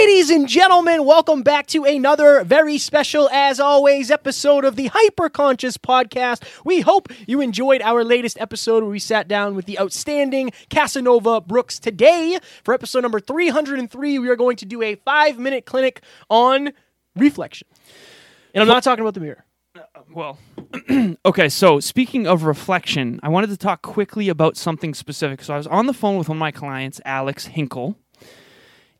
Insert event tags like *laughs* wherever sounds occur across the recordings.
Ladies and gentlemen, welcome back to another very special, as always, episode of the Hyperconscious Podcast. We hope you enjoyed our latest episode where we sat down with the outstanding Casanova Brooks. Today, for episode number 303, we are going to do a five minute clinic on reflection. And I'm not talking about the mirror. Uh, well, *clears throat* okay, so speaking of reflection, I wanted to talk quickly about something specific. So I was on the phone with one of my clients, Alex Hinkle,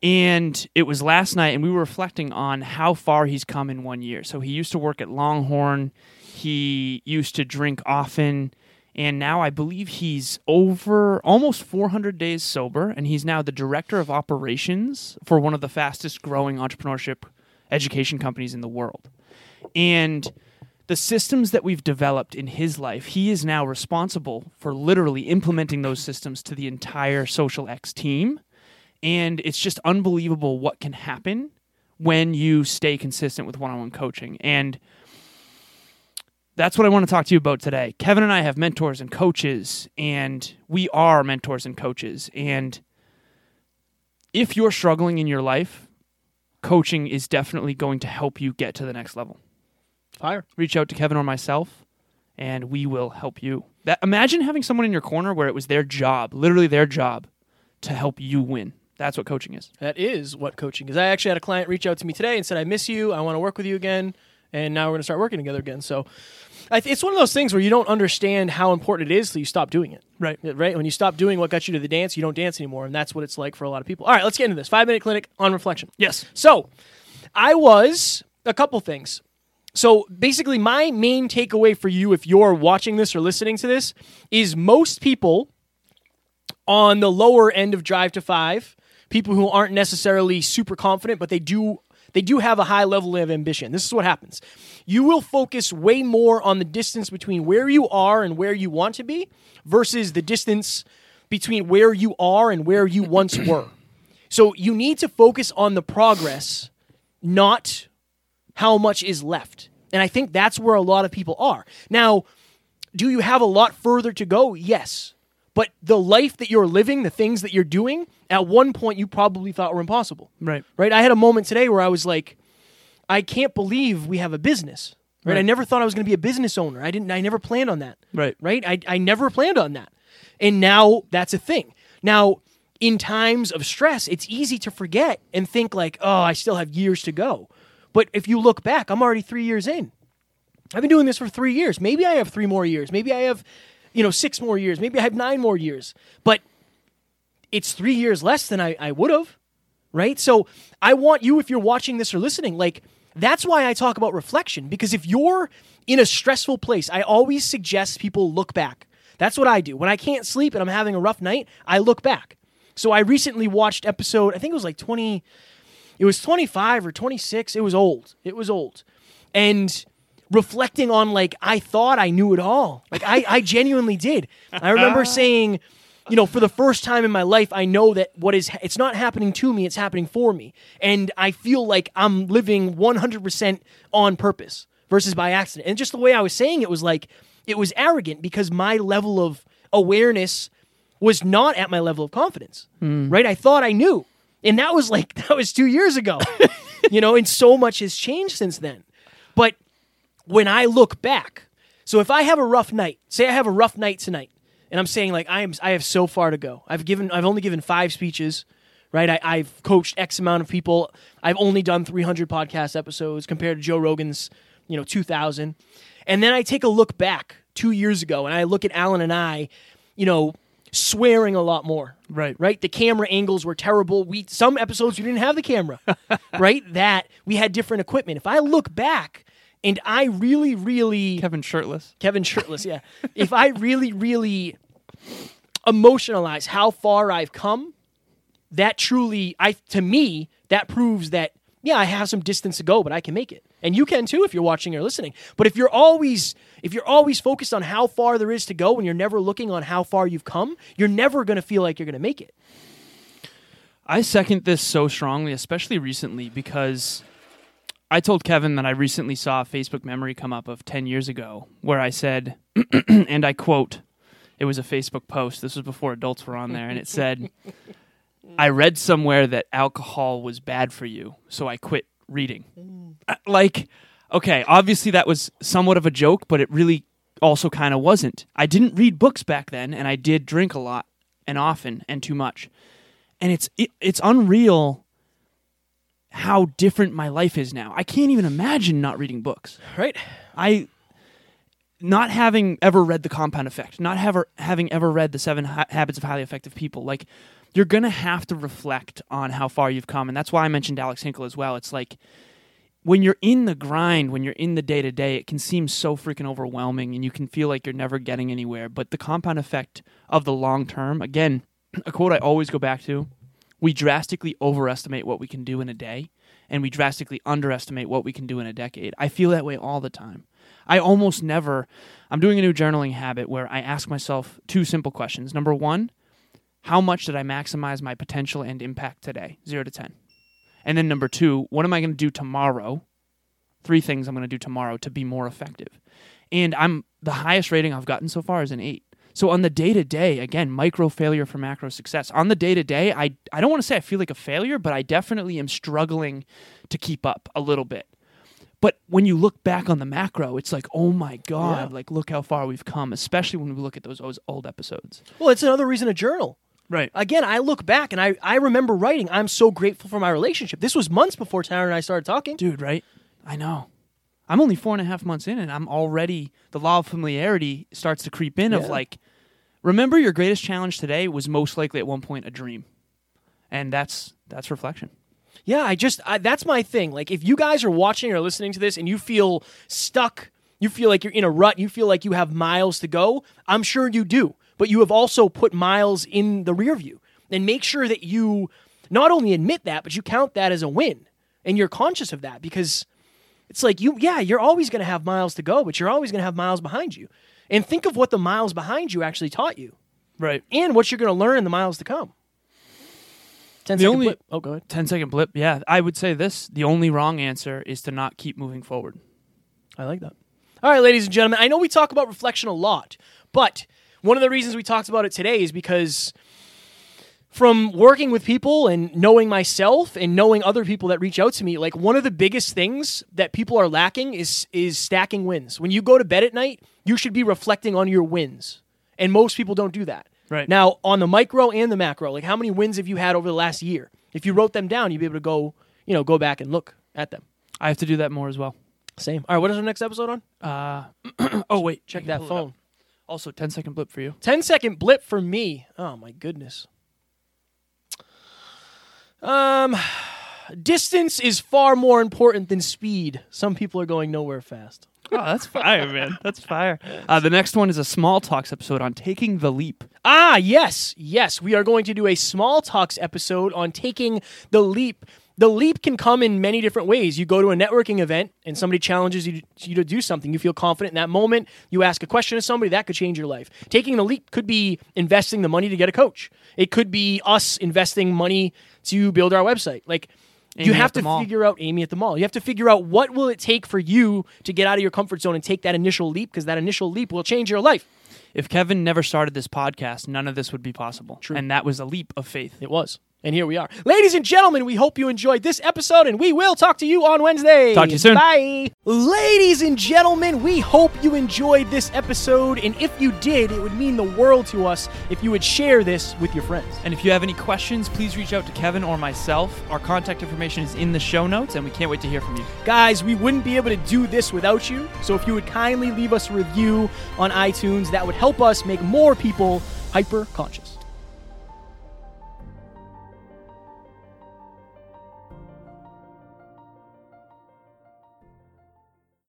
and it was last night, and we were reflecting on how far he's come in one year. So he used to work at Longhorn, he used to drink often, and now I believe he's over almost 400 days sober, and he's now the director of operations for one of the fastest growing entrepreneurship education companies in the world. And the systems that we've developed in his life, he is now responsible for literally implementing those systems to the entire Social X team and it's just unbelievable what can happen when you stay consistent with one-on-one coaching and that's what I want to talk to you about today. Kevin and I have mentors and coaches and we are mentors and coaches and if you're struggling in your life, coaching is definitely going to help you get to the next level. Fire. Reach out to Kevin or myself and we will help you. That imagine having someone in your corner where it was their job, literally their job to help you win. That's what coaching is. That is what coaching is. I actually had a client reach out to me today and said, I miss you. I want to work with you again. And now we're going to start working together again. So th- it's one of those things where you don't understand how important it is till you stop doing it. Right. Right? When you stop doing what got you to the dance, you don't dance anymore. And that's what it's like for a lot of people. All right, let's get into this. Five minute clinic on reflection. Yes. So I was a couple things. So basically, my main takeaway for you, if you're watching this or listening to this, is most people on the lower end of Drive to Five, people who aren't necessarily super confident, but they do they do have a high level of ambition. This is what happens. You will focus way more on the distance between where you are and where you want to be versus the distance between where you are and where you once *clears throat* were. So you need to focus on the progress, not how much is left. And I think that's where a lot of people are. Now, do you have a lot further to go? Yes. But the life that you're living, the things that you're doing, at one point you probably thought were impossible. Right. Right? I had a moment today where I was like, I can't believe we have a business. Right? I never thought I was going to be a business owner. I didn't I never planned on that. Right. Right? I I never planned on that. And now that's a thing. Now, in times of stress, it's easy to forget and think like, "Oh, I still have years to go." But if you look back, I'm already 3 years in. I've been doing this for three years. Maybe I have three more years. Maybe I have, you know, six more years. Maybe I have nine more years. But it's three years less than I, I would have, right? So I want you, if you're watching this or listening, like, that's why I talk about reflection. Because if you're in a stressful place, I always suggest people look back. That's what I do. When I can't sleep and I'm having a rough night, I look back. So I recently watched episode, I think it was like 20, it was 25 or 26. It was old. It was old. And reflecting on like I thought I knew it all. Like I, I genuinely did. I remember *laughs* ah. saying, you know, for the first time in my life, I know that what is it's not happening to me, it's happening for me. And I feel like I'm living 100% on purpose versus by accident. And just the way I was saying it was like it was arrogant because my level of awareness was not at my level of confidence. Hmm. Right? I thought I knew. And that was like *laughs* that was 2 years ago. *laughs* you know, and so much has changed since then. But when I look back, so if I have a rough night, say I have a rough night tonight, and I'm saying like I am, I have so far to go. I've given, I've only given five speeches, right? I, I've coached X amount of people. I've only done 300 podcast episodes compared to Joe Rogan's, you know, 2,000. And then I take a look back two years ago, and I look at Alan and I, you know, swearing a lot more. Right. Right. The camera angles were terrible. We some episodes we didn't have the camera. *laughs* right. That we had different equipment. If I look back and I really, really Kevin shirtless. Kevin shirtless, yeah. if I really, really emotionalize how far I've come, that truly, I to me, that proves that yeah, I have some distance to go, but I can make it. And you can too if you're watching or listening. But if you're always if you're always focused on how far there is to go and you're never looking on how far you've come, you're never going to feel like you're going to make it. I second this so strongly, especially recently, because I told Kevin that I recently saw a Facebook memory come up of 10 years ago where I said, *clears throat* and I quote, it was a Facebook post. This was before adults were on there, and it said, I read somewhere that alcohol was bad for you, so I quit reading. Uh, Like, okay, obviously that was somewhat of a joke, but it really also kind of wasn't. I didn't read books back then, and I did drink a lot and often and too much. And it's it, it's unreal how different my life is now. I can't even imagine not reading books. Right? I not having ever read the compound effect, not ever having ever read the seven ha- habits of highly effective people, like you're going to have to reflect on how far you've come. And that's why I mentioned Alex Hinkle as well. It's like when you're in the grind, when you're in the day to day, it can seem so freaking overwhelming and you can feel like you're never getting anywhere. But the compound effect of the long term, again, *clears throat* a quote I always go back to we drastically overestimate what we can do in a day and we drastically underestimate what we can do in a decade. I feel that way all the time. I almost never, I'm doing a new journaling habit where I ask myself two simple questions. Number one, how much did I maximize my potential and impact today? Zero to 10. And then number two, what am I going to do tomorrow? Three things I'm going to do tomorrow to be more effective. And I'm the highest rating I've gotten so far is an eight. So on the day to day, again, micro failure for macro success. On the day to day, I I don't want to say I feel like a failure, but I definitely am struggling to keep up a little bit. But when you look back on the macro, it's like, oh my god, Yeah. like look how far we've come, especially when we look at those old episodes. Well, it's another reason to journal. Right. Again, I look back and I, I remember writing, I'm so grateful for my relationship. This was months before Tara and I started talking. dude, right? I know. I'm only four and a half months in, and I'm already the law of familiarity starts to creep in. Of like, remember your greatest challenge today was most likely at one point a dream, and that's that's reflection. Yeah, I just I, that's my thing. Like if you guys are watching or listening to this and you feel stuck, you feel like you're in a rut, you feel like you have miles to go, I'm sure you do. But you have also put miles in the rear view. And make sure that you not only admit that, but you count that as a win. And you're conscious of that because it's like you yeah, you're always going to have miles to go, but you're always going to have miles behind you. And think of what the miles behind you actually taught you Right. and what you're going to learn in the miles to come. 10 The second only- blip. Oh, go ahead. 10 second blip. Yeah, I would say this: the only wrong answer is to not keep moving forward. I like that. All right, ladies and gentlemen, I know we talk about reflection a lot, but one of the reasons we talked about it today is because from working with people and knowing myself and knowing other people that reach out to me, like one of the biggest things that people are lacking is is stacking wins. When you go to bed at night, you should be reflecting on your wins. And most people don't do that. Right. Now, on the micro and the macro, like how many wins have you had over the last year? If you wrote them down, you'd be able to go, you know, go back and look at them. I have to do that more as well. Same. All right, what is our next episode on? Uh, *clears throat* oh wait, Check that phone. Also, 10 second blip for you. 10 second blip for me. Oh my goodness. Um distance is far more important than speed. Some people are going nowhere fast. Oh, that's fire, man. That's fire. Uh, the next one is a small talks episode on taking the leap. Ah, yes. Yes, we are going to do a small talks episode on taking the leap. The leap can come in many different ways. You go to a networking event and somebody challenges you, you to do something. You feel confident in that moment. You ask a question to somebody that could change your life. Taking the leap could be investing the money to get a coach. It could be us investing money to build our website. Like you have to figure out Amy at the mall. You have to figure out what will it take for you to get out of your comfort zone and take that initial leap because that initial leap will change your life. If Kevin never started this podcast, none of this would be possible. True. And that was a leap of faith. It was. And here we are. Ladies and gentlemen, we hope you enjoyed this episode and we will talk to you on Wednesday. Talk to you soon. Bye. Ladies and gentlemen, we hope you enjoyed this episode. And if you did, it would mean the world to us if you would share this with your friends. And if you have any questions, please reach out to Kevin or myself. Our contact information is in the show notes, and we can't wait to hear from you. Guys, we wouldn't be able to do this without you. So if you would kindly leave us a review on iTunes, that would help us make more people hyper conscious.